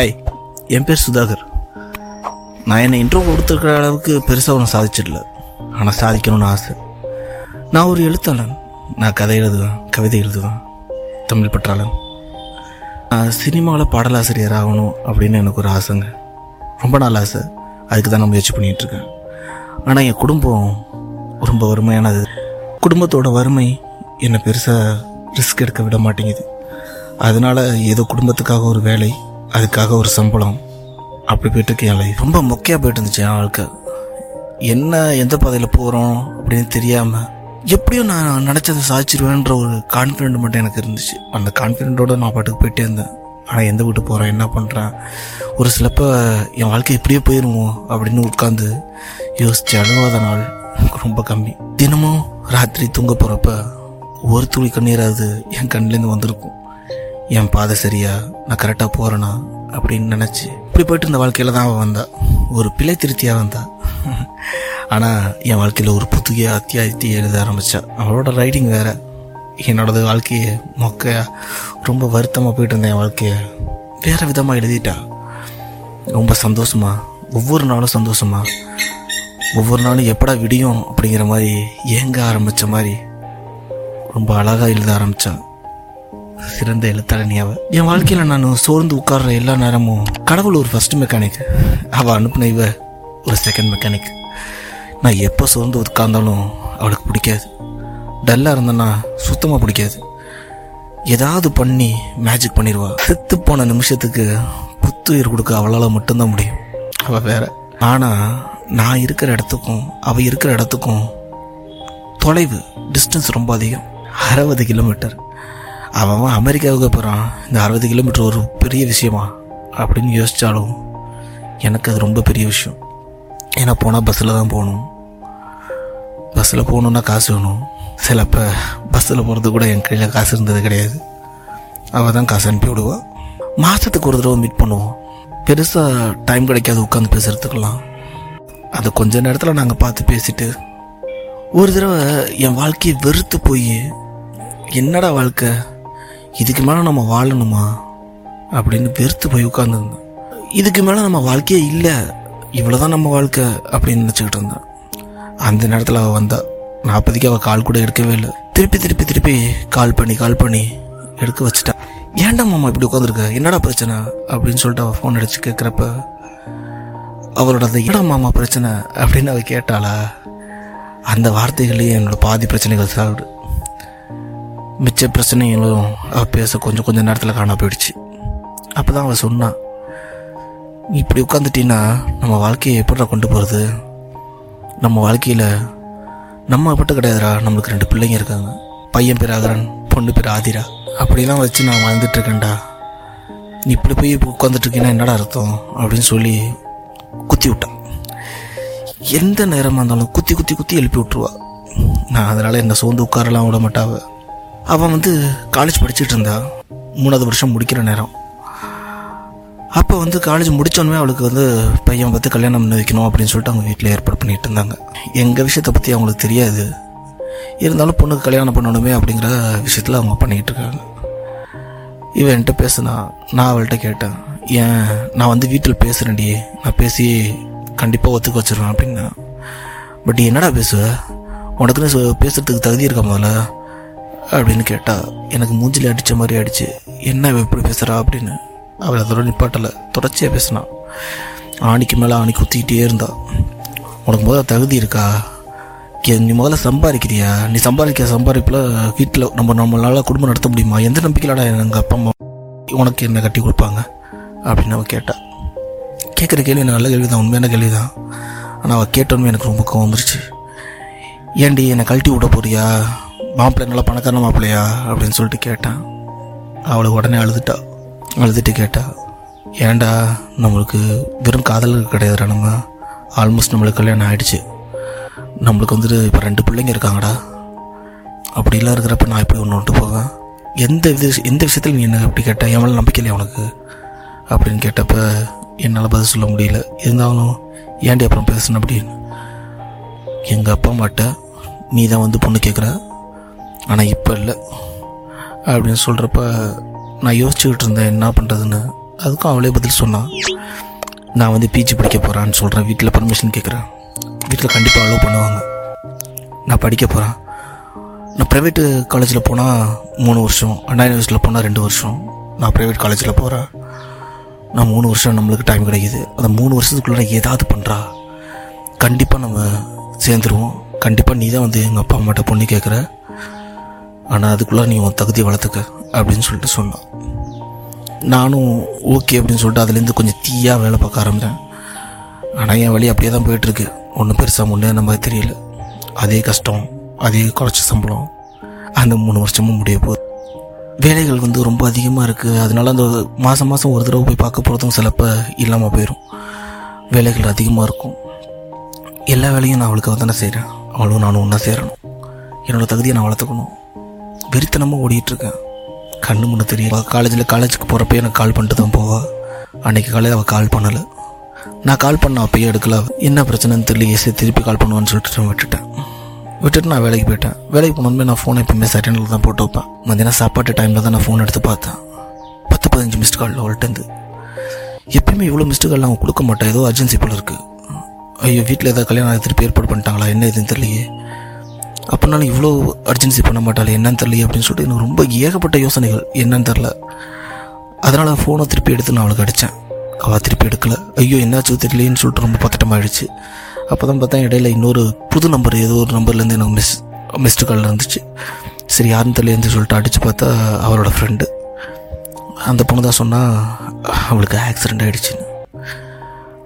Hi என் பேர் சுதாகர். நான் என்னை இன்ட்ரோ கொடுத்துருக்கிற அளவுக்கு பெருசாக ஒன்றும் சாதிச்சிடல. ஆனால் சாதிக்கணும்னு ஆசை. நான் ஒரு எழுத்தாளன். நான் கதை எழுதுவேன் கவிதை எழுதுவேன் தமிழ் பற்றாளன். நான் சினிமாவில் பாடலாசிரியர் ஆகணும் அப்படின்னு எனக்கு ஒரு ஆசைங்க. ரொம்ப நாள் ஆசை. அதுக்கு தான் நான் முயற்சி பண்ணிகிட்டு இருக்கேன். ஆனால் என் குடும்பம் ரொம்ப வறுமையானது. குடும்பத்தோட வறுமை என்னை பெருசாக ரிஸ்க் எடுக்க விட மாட்டேங்குது. அதனால் ஏதோ குடும்பத்துக்காக ஒரு வேலை அதுக்காக ஒரு சம்பளம். அப்படி போயிட்டு இருக்கு என் லைஃப் ரொம்ப மொக்கையாக போயிட்டு இருந்துச்சு என் வாழ்க்கை. என்ன எந்த பாதையில் போகிறோம் அப்படின்னு தெரியாமல் எப்படியும் நான் நினச்சதை சாதிச்சிருவேன்ற ஒரு கான்ஃபிடென்ட் மட்டும் எனக்கு இருந்துச்சு. அந்த கான்ஃபிடென்ட்டோடு நான் பாட்டுக்கு போயிட்டே இருந்தேன். ஆனால் எந்த வீட்டு போகிறேன் என்ன பண்ணுறேன் ஒரு சிலப்ப என் வாழ்க்கை இப்படியே போயிருமோ அப்படின்னு உட்காந்து யோசிச்சு அழுவாத நாள் ரொம்ப கம்மி. தினமும் ராத்திரி தூங்க போகிறப்ப ஒரு துளி கண்ணீராது என் கண்ணிலேருந்து வந்திருக்கும். என் பாதை சரியா? நான் கரெக்டாக போகிறேனா அப்படின்னு நினச்சி இப்படி போயிட்டு இருந்த வாழ்க்கையில் தான் அவள் வந்தா. ஒரு பிழை திருத்தியாக வந்தா. ஆனால் என் வாழ்க்கையில் ஒரு புதிய அத்தியாயத்தை எழுத ஆரம்பித்தான் அவளோட ரைடிங் வேற. என்னோடது வாழ்க்கையை மொக்க ரொம்ப வருத்தமாக போயிட்டு இருந்தேன் என் வாழ்க்கையை வேறு விதமாக எழுதிட்டா. ரொம்ப சந்தோஷமா ஒவ்வொரு நாளும் சந்தோஷமா ஒவ்வொரு நாளும் எப்படா விடியும் அப்படிங்கிற மாதிரி ஏங்க ஆரம்பித்த மாதிரி ரொம்ப அழகாக எழுத ஆரம்பித்தான் சிறந்த எழுத்தாளனியாவ என் வாழ்க்கையில நான் சோர்ந்து உட்கார்ற எல்லா நேரமும் கடவுள் ஒரு ஃபர்ஸ்ட் மெக்கானிக் அவ அனுப்புன இவ ஒரு செகண்ட் மெக்கானிக் நான் எப்போ சோர்ந்து உட்கார்ந்தாலும் அவளுக்கு பிடிக்காது. டல்லாக இருந்தேன்னா சுத்தமாக பிடிக்காது. ஏதாவது பண்ணி மேஜிக் பண்ணிடுவா. செத்து போன நிமிஷத்துக்கு புத்துயிர் கொடுக்க அவளால் மட்டும்தான் முடியும். அவள் வேற. ஆனால் நான் இருக்கிற இடத்துக்கும் அவள் இருக்கிற இடத்துக்கும் தொலைவு டிஸ்டன்ஸ் ரொம்ப அதிகம். அறுபது கிலோமீட்டர் அவன் அமெரிக்காவுக்கு போகிறான் இந்த அறுபது கிலோமீட்டர் ஒரு பெரிய விஷயமா? அப்படின்னு யோசித்தாலும் எனக்கு அது ரொம்ப பெரிய விஷயம். ஏன்னா போனால் பஸ்ஸில் தான் போகணும். பஸ்ஸில் போகணுன்னா காசு வேணும். சிலப்போ பஸ்ஸில் போகிறது கூட என் கையில் காசு இருந்தது கிடையாது. அவள் தான் காசு அனுப்பி விடுவாள் மாதத்துக்கு ஒரு தடவை மீட் பண்ணுவோம். பெருசாக டைம் கிடைக்காது உட்காந்து பேசுகிறதுக்கெல்லாம் அது கொஞ்ச நேரத்தில் நாங்கள் பார்த்து பேசிட்டு ஒரு தடவை என் வாழ்க்கையை வெறுத்து போய் என்னடா வாழ்க்கை? இதுக்கு மேலே நம்ம வாழணுமா அப்படின்னு வெறுத்து போய் உட்காந்துருந்தேன் இதுக்கு மேலே நம்ம வாழ்க்கையே இல்லை இவ்வளோதான் நம்ம வாழ்க்கை அப்படின்னு நினச்சிக்கிட்டு இருந்தேன். அந்த நேரத்தில் அவள் வந்தா நாற்பதுக்கு அவள் கால் கூட எடுக்கவே இல்லை. திருப்பி திருப்பி திருப்பி கால் பண்ணி கால் பண்ணி எடுக்க வச்சுட்டா. ஏன்டா மாமா இப்படி உட்காந்துருக்க என்னடா பிரச்சனை? அப்படின்னு சொல்லிட்டு அவள் ஃபோன் அடித்து கேட்குறப்ப அவளோட அந்த என்னடா மாமா பிரச்சனை? அப்படின்னு அவள் கேட்டாளா அந்த வார்த்தைகள்லேயே என்னோட பாதி பிரச்சனைகள் சாகுது மிச்ச பிரச்சனைகளும் அவள் பேச கொஞ்சம் கொஞ்சம் நேரத்தில் காண போயிடுச்சு. அப்போ தான் அவள் சொன்னான் இப்படி உட்காந்துட்டீங்கன்னா நம்ம வாழ்க்கையை எப்படிடா கொண்டு போகிறது நம்ம வாழ்க்கையில் நம்ம மட்டும் கிடையாதுடா. நம்மளுக்கு ரெண்டு பிள்ளைங்க இருக்காங்க. பையன் பேர் அகரன் பொண்ணு பேர் ஆதிரா. அப்படிலாம் வச்சு நான் வாழ்ந்துட்டுருக்கேன்டா நீ இப்படி போய் உட்காந்துட்ருக்கீங்கன்னா என்னடா அர்த்தம்? அப்படின்னு சொல்லி குத்தி விட்டான். எந்த நேரமாக இருந்தாலும் குத்தி குத்தி குத்தி எழுப்பி விட்ருவா நான் அதனால் என்னை சோர்ந்து உட்காரலாம் விட மாட்டாவ. அவன் வந்து காலேஜ் படிச்சுட்டு இருந்தா. மூணாவது வருஷம் முடிக்கிற நேரம். அப்போ வந்து காலேஜ் முடித்தோடனே அவளுக்கு வந்து பையன் பார்த்து கல்யாணம் பண்ணி வைக்கணும் அப்படின்னு சொல்லிட்டு அவங்க வீட்டில் ஏற்பாடு பண்ணிட்டு இருந்தாங்க. எங்கள் விஷயத்தை பற்றி அவங்களுக்கு தெரியாது. இருந்தாலும் பொண்ணுக்கு கல்யாணம் பண்ணணுமே அப்படிங்கிற விஷயத்தில் அவங்க பண்ணிக்கிட்டு இருக்காங்க. இவன் என்கிட்ட பேசுனா நான் அவள்கிட்ட கேட்டேன் ஏன் நான் வந்து வீட்டில் பேசுகிறேன்டி நான் பேசி கண்டிப்பாக ஒத்துக்க வச்சிருவேன் அப்படின்னா. பட் என்னடா பேசுவ? உனக்குன்னு சொ- தகுதி இருக்கா முதல்ல? அப்படின்னு கேட்டால் எனக்கு மூஞ்சில் அடித்த மாதிரி அடிச்சு என்ன எப்படி இப்படி பேசுகிறா அப்படின்னு. அவள் அதோட நிப்பாட்டலை. தொடர்ச்சியாக பேசினான் ஆணிக்கு மேலே ஆணி குத்திக்கிட்டே இருந்தா. உனக்கு முதல்ல தகுதி இருக்கா? நீ முதல்ல சம்பாதிக்கிறியா? நீ சம்பாதிக்க சம்பாதிப்பில் வீட்டில் நம்ம நம்மளால் குடும்பம் நடத்த முடியுமா? எந்த நம்பிக்கையிலடா எங்கள் அப்பா அம்மா உனக்கு என்ன கட்டி கொடுப்பாங்க? அப்படின்னு அவள் கேட்டா. கேட்குற கேள்வி நல்ல கேள்வி தான் உண்மையான கேள்வி தான் ஆனால் அவள் கேட்டோன்னு எனக்கு ரொம்ப கோவம் வந்துருச்சு. ஏன்டி என்னை கழட்டி விட போறியா? மாப்பிள்ளை நல்லா பணக்கார மாப்பிள்ளையா? அப்படின்னு சொல்லிட்டு கேட்டேன். அவளுக்கு உடனே அழுதுட்டா. அழுதுட்டு கேட்டா ஏன்டா நம்மளுக்கு வெறும் காதல் கிடையாதுடா நம்ம. ஆல்மோஸ்ட் நம்மளுக்கு கல்யாணம் ஆகிடுச்சு நம்மளுக்கு வந்துட்டு இப்போ ரெண்டு பிள்ளைங்க இருக்காங்கடா. அப்படிலாம் இருக்கிறப்ப நான் இப்படி ஒன்று விட்டு போவேன்? எந்த வித எந்த விஷயத்தில் நீ என்ன அப்படி கேட்டேன் எவ்வளோ மேலே நம்பிக்கை உனக்கு? அப்படின்னு கேட்டப்ப என்னால் பதில் சொல்ல முடியல. இருந்தாலும் ஏன்டி அப்புறம் பேசணும் அப்படின்னு? எங்கள் அப்பா அம்மாட்ட நீ தான் வந்து பொண்ணு கேட்குற ஆனால் இப்போ இல்லை. அப்படின்னு சொல்கிறப்ப நான் யோசிச்சுக்கிட்டு இருந்தேன் என்ன பண்ணுறதுன்னு அதுக்கும் அவளே பதில் சொன்னான் நான் வந்து பிஜி படிக்க போகிறான்னு சொல்கிறேன் வீட்டில் பர்மிஷன் கேட்குறேன் வீட்டில் கண்டிப்பாக அலோவ் பண்ணுவாங்க. நான் படிக்க போகிறேன் நான் ப்ரைவேட்டு காலேஜில் போனால் மூணு வருஷம் அண்ணா யூனிவர்சிட்டியில் போனால் ரெண்டு வருஷம். நான் ப்ரைவேட் காலேஜில் போகிறேன் நான் மூணு வருஷம் நம்மளுக்கு டைம் கிடைக்கிது. அந்த மூணு வருஷத்துக்குள்ளே ஏதாவது பண்ணுறா கண்டிப்பாக நம்ம சேர்ந்துருவோம். கண்டிப்பாக நீ தான் வந்து எங்கள் அப்பா அம்மாட்ட பொண்ணு கேட்குற ஆனால் அதுக்குள்ளே நீ உன் தகுதியை வளர்த்துக்க அப்படின்னு சொல்லிட்டு சொன்னான். நானும் ஓகே அப்படின்னு சொல்லிட்டு அதுலேருந்து கொஞ்சம் தீயாக வேலை பார்க்க ஆரம்பித்தேன். ஆனால் என் வழி அப்படியே தான் போயிட்டுருக்கு. ஒன்றும் பெருசாக முன்னே மாதிரி தெரியல. அதே கஷ்டம் அதே குறைச்ச சம்பளம் அந்த மூணு வருஷமும் முடிய போகுது. வேலைகள் வந்து ரொம்ப அதிகமாக இருக்குது அதனால அந்த மாதம் மாதம் ஒரு தடவை போய் பார்க்க போகிறதும் சிலப்போ இல்லாமல் போயிடும் வேலைகள் அதிகமாக இருக்கும். எல்லா வேலையும் நான் அவளுக்காக தானே செய்கிறேன் அவளும் நானும் ஒன்றா சேரணும். என்னோட தகுதியை நான் வளர்த்துக்கணும். வெறித்தனமாக ஓடிட்டுருக்கேன். கண்ணு முன்ன தெரியும் காலேஜில் காலேஜுக்கு போகிறப்ப எனக்கு கால் பண்ணிட்டு தான் போவா. அன்னைக்கு காலையில் அவள் கால் பண்ணலை. நான் கால் பண்ண அப்பயே எடுக்கல. என்ன பிரச்சனைன்னு தெரியல சரி திருப்பி கால் பண்ணுவான்னு சொல்லிட்டு விட்டுட்டேன். விட்டுட்டு நான் வேலைக்கு போயிட்டேன். வேலைக்கு போனோமே நான் ஃபோனை எப்பயுமே செகண்டில் தான் போட்டு வைப்பேன். மதியானம் சாப்பாட்டு டைமில் தான் நான் ஃபோன் எடுத்து பார்த்தேன். பத்து பதினஞ்சு மிஸ்டு காலில் அவள்கிட்டருந்து எப்பயுமே இவ்வளோ மிஸ்டு கால் நான் கொடுக்க மாட்டேன். ஏதோ அர்ஜென்சி போல இருக்குது ஐயோ வீட்டில் ஏதாவது கல்யாணம் திருப்பி ஏற்பாடு பண்ணிட்டாங்களா? என்ன இதுன்னு தெரியலையே. அப்படின்னாலும் இவ்வளோ அர்ஜென்சி பண்ண மாட்டாளே என்னன்னு தெரியலையே அப்படின்னு சொல்லிட்டு எனக்கு ரொம்ப ஏகப்பட்ட யோசனைகள். என்னன்னு தெரில அதனால் ஃபோனை திருப்பி எடுத்து நான் அவளுக்கு அடித்தேன் அவள் திருப்பி எடுக்கல. ஐயோ என்னாச்சு தெரியலேன்னு சொல்லிட்டு ரொம்ப பதட்டமாகிடுச்சு அப்போ தான் பார்த்தா இடையில இன்னொரு புது நம்பர் ஏதோ ஒரு நம்பர்லேருந்து எனக்கு மிஸ் மிஸ்டு கால் இருந்துச்சு சரி யாருன்னு தெரியலேருந்து சொல்லிட்டு அடித்து பார்த்தா அவரோட ஃப்ரெண்டு அந்த பொண்ணு தான் சொன்னால் அவளுக்கு ஆக்சிடெண்ட் ஆகிடுச்சின்னு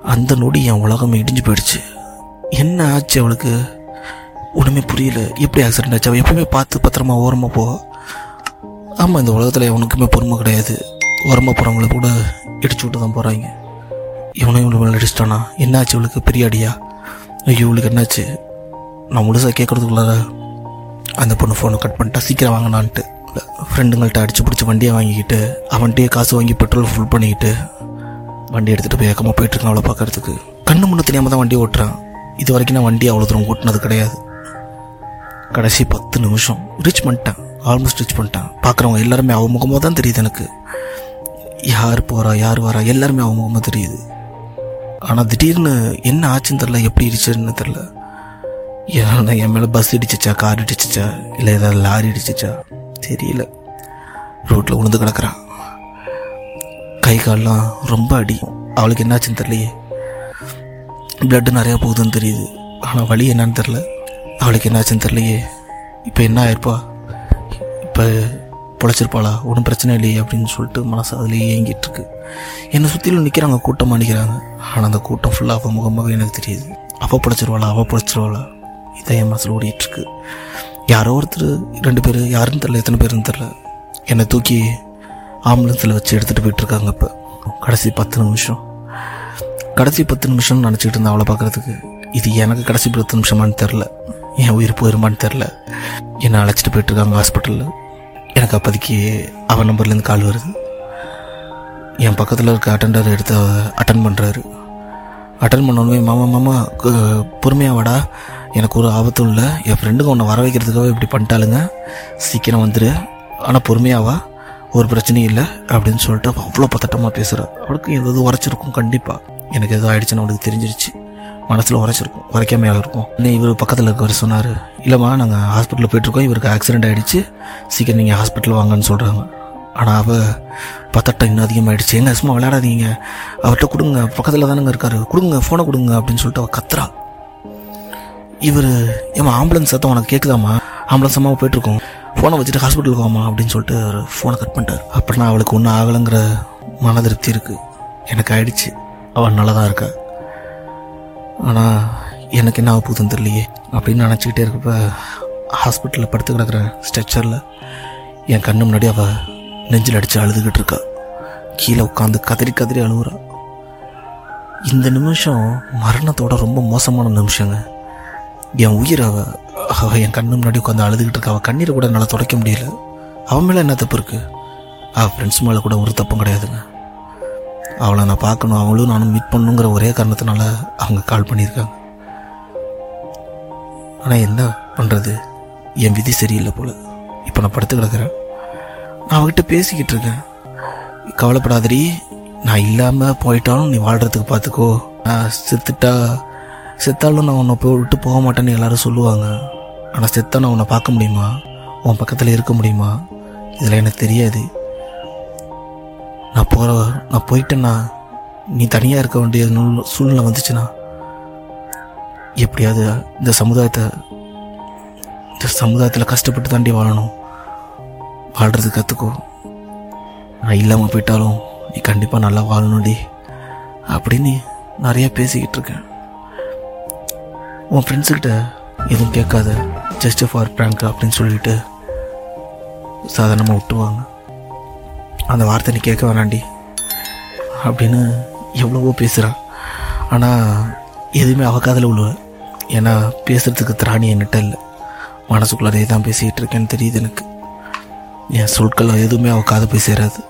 அந்த நொடி என் உலகம் இடிஞ்சு போயிடுச்சு. என்ன ஆச்சு அவளுக்கு? ஒன்றுமே புரியல. எப்படி ஆக்சிடென்ட் ஆச்சு? அவன் எப்பவுமே பார்த்து பத்திரமா ஓரமாக போ ஆமாம் இந்த உலகத்தில் அவனுக்குமே பொறுமை கிடையாது. ஓரமாக போகிறவங்கள கூட இடிச்சு விட்டு தான் போகிறாங்க இவனையும் இவனு மேலே அடிச்சிட்டானா? என்னாச்சு இவளுக்கு? பெரிய அடியா ஐயோ இவளுக்கு என்னாச்சு? நான் முழுசாக கேட்குறதுக்குள்ளார அந்த பொண்ணு ஃபோனை கட் பண்ணிட்டா சீக்கிரம் வாங்கினான்ட்டு. ஃப்ரெண்டுங்கள்ட்ட அடிச்சு பிடிச்சி வண்டியை வாங்கிக்கிட்டு அவன்கிட்டயே காசு வாங்கி பெட்ரோல் ஃபுல் பண்ணிக்கிட்டு வண்டி எடுத்துகிட்டு போய் ஏக்கமாக போயிட்டுருக்கான் அவளை பார்க்குறதுக்கு. கண்ணு முன்னே தெரியாமல் தான் வண்டி ஓட்டுறான். இது வரைக்கும் நான் வண்டி அவ்வளோ தூரம் ஓட்டினது கிடையாது. கடைசி பத்து நிமிஷம் ரீச் பண்ணிட்டேன். ஆல்மோஸ்ட் ரீச் பண்ணிட்டேன். பார்க்குறவங்க எல்லாருமே அவன் முகமாக தான் தெரியுது எனக்கு. யார் போகிறா யார் வரா எல்லாருமே அவன் முகமாக தெரியுது. ஆனால் திடீர்னு என்ன ஆச்சுன்னு தெரில எப்படி இடிச்சதுன்னு தெரில ஏன்னா என் மேலே பஸ் இடிச்சிச்சா கார் இடிச்சிச்சா இல்லை ஏதாவது லாரி இடிச்சிச்சா? தெரியல. ரோட்டில் உணர்ந்து கிடக்குறான். கை கால்லாம் ரொம்ப அடி அவளுக்கு என்னாச்சுன்னு தெரியலையே. பிளட்டு நிறையா போகுதுன்னு தெரியுது. ஆனால் வலி என்னன்னு தெரில அவளுக்கு என்னாச்சுன்னு தெரியலையே. இப்போ என்ன ஆயிருப்பா? இப்போ பொழைச்சிருப்பாளா? ஒன்றும் பிரச்சனை இல்லையே அப்படின்னு சொல்லிட்டு மனசு அதுலேயே இயங்கிட்டு இருக்கு. என்னை சுற்றிலும் நிற்கிறாங்க கூட்டமாக நிற்கிறாங்க ஆனால் அந்த கூட்டம் ஃபுல்லாக அவள் முகமாகவே எனக்கு தெரியுது. அவள் பொழைச்சிருவாளா? அவள் பொழைச்சிருவாளா? இதான் என் மனசில் ஓடிட்டுருக்கு யாரோ ஒருத்தர் ரெண்டு பேர் யாருன்னு தெரில எத்தனை பேருன்னு தெரில என்னை தூக்கி ஆம்புலன்ஸில் வச்சு எடுத்துகிட்டு போயிட்டுருக்காங்க இப்போ. கடைசி பத்து நிமிஷம். கடைசி பத்து நிமிஷம்னு நினச்சிக்கிட்டு இருந்தேன் அவளை பார்க்குறதுக்கு. இது எனக்கு கடைசி பத்து நிமிஷமான்னு தெரில என் உயிர் போயிருமான்னு தெரில என்னை அழைச்சிட்டு போயிட்டுருக்காங்க ஹாஸ்பிட்டலில் எனக்கு அப்போதைக்கு அவன் நம்பர்லேருந்து கால் வருது. என் பக்கத்தில் இருக்க அட்டெண்டர் எடுத்து அட்டன் பண்ணுறாரு அட்டன் பண்ணோடனே மாமா மாமா பொறுமையாக வாடா. எனக்கு ஒரு ஆபத்தும் இல்லை. என் ஃப்ரெண்டுங்க உன்னை வர வைக்கிறதுக்காக இப்படி பண்ணிட்டாலுங்க சீக்கிரம் வந்துடு ஆனால் பொறுமையாவா ஒரு பிரச்சனையும் இல்லை. அப்படின்னு சொல்லிட்டு அவ்வளோ பதட்டமாக பேசுகிறா அவளுக்கு ஏதாவது உரைச்சிருக்கும் கண்டிப்பாக எனக்கு எதுவும் ஆயிடுச்சுன்னு அவளுக்கு தெரிஞ்சிருச்சு. மனசில் உரைச்சிருக்கும் உரைக்காமையாக இருக்கும். இன்னும் இவர் பக்கத்தில் இருக்கவர் சொன்னார் இல்லைம்மா நாங்கள் ஹாஸ்பிட்டலில் போயிட்டுருக்கோம் இவருக்கு ஆக்சிடென்ட் ஆகிடுச்சு சீக்கிரம் நீங்கள் ஹாஸ்பிட்டல் வாங்கன்னு சொல்கிறாங்க ஆனால் அவள் பத்தட்டம் இன்னும் அதிகமாகிடுச்சு எங்கள் சும்மா விளையாடாதீங்க அவர்கிட்ட கொடுங்க பக்கத்தில் தானங்க இருக்காரு கொடுங்க ஃபோனை கொடுங்க அப்படின்னு சொல்லிட்டு அவள் கத்துறா. இவர் ஏமா ஆம்புலன்ஸ் சத்தம் உனக்கு கேட்குதாம்மா ஆம்புலன்ஸ் அம்மா போயிட்டுருக்கோம். ஃபோனை வச்சுட்டு ஹாஸ்பிட்டலுக்கு வாமா அப்படின்னு சொல்லிட்டு அவர் ஃபோனை கட் பண்ணிட்டார். அப்படின்னா அவளுக்கு ஒன்றும் ஆகலைங்கிற மன திருப்தி இருக்குது எனக்கு ஆயிடுச்சு. அவள் நல்லா தான் இருக்கா. ஆனால் எனக்கு என்ன ஆக போகுதுன்னு தெரியலையே. அப்படின்னு நினச்சிக்கிட்டே இருக்கப்ப ஹாஸ்பிட்டலில் படுத்து கிடக்கிற ஸ்ட்ரெச்சரில் என் கண்ணு முன்னாடி அவள் நெஞ்சில் அடித்து அழுதுகிட்டு இருக்கா. கீழே உட்காந்து கதறி கதறி அழுகுறா இந்த நிமிஷம் மரணத்தோட ரொம்ப மோசமான நிமிஷங்க. என் உயிர் அவ அவ என் கண்ணு முன்னாடி உட்காந்து அழுதுகிட்டு இருக்கா. அவள் கண்ணீரை கூட என்னால் துடைக்க முடியல. அவன் மேலே என்ன தப்பு இருக்குது அவள் ஃப்ரெண்ட்ஸ் மேலே கூட ஒரு தப்பும் கிடையாதுங்க. அவளை நான் பார்க்கணும். அவளும் நானும் மீட் பண்ணணுங்கிற ஒரே காரணத்தினால அவங்க கால் பண்ணியிருக்காங்க. ஆனால் என்ன பண்ணுறது என் விதி சரியில்லை போல். இப்போ நான் படுத்து கிடக்கிறேன். நான் அவகிட்ட பேசிக்கிட்டு இருக்கேன். கவலைப்படாதடி. நான் இல்லாமல் போயிட்டாலும் நீ வாழ்கிறதுக்கு பார்த்துக்கோ. நான் செத்துட்டா செத்தாலும் நான் உன்னை போய் விட்டு போக மாட்டேன்னு எல்லாரும் சொல்லுவாங்க. ஆனால் செத்தா நான் உன்னை பார்க்க முடியுமா? உன் பக்கத்தில் இருக்க முடியுமா? இதில் எனக்கு தெரியாது. நான் போகிற நான் போயிட்டேன்னா நீ தனியாக இருக்க வேண்டிய நூல் சூழ்நிலை வந்துச்சுன்னா எப்படியாவது இந்த சமுதாயத்தை இந்த சமுதாயத்தில் கஷ்டப்பட்டு தாண்டி வாழணும். வாழ்கிறது கற்றுக்கோ நான் இல்லாமல் போயிட்டாலும் நீ கண்டிப்பாக நல்லா வாழணும்டி அப்படின்னு நிறையா பேசிக்கிட்டு இருக்கேன். உன் ஃப்ரெண்ட்ஸுக்கிட்ட எதுவும் கேட்காத ஜஸ்ட் ஃபார் ப்ராங்க் அப்படின்னு சொல்லிட்டு சாதாரணமாக விட்டுவாங்க அந்த வார்த்தை நீ கேட்க வேணாண்டி அப்படின்னு எவ்வளவோ பேசுகிறான் ஆனால் எதுவுமே அவ காதில் விழுவ ஏன்னா பேசுகிறதுக்கு திராணி என்கிட்ட இல்லை. மனசுக்குள்ளாரே தான் பேசிகிட்டு இருக்கேன்னு தெரியுது எனக்கு. என் சொற்கள் எதுவுமே அவக்காத காதை போய் சேராது.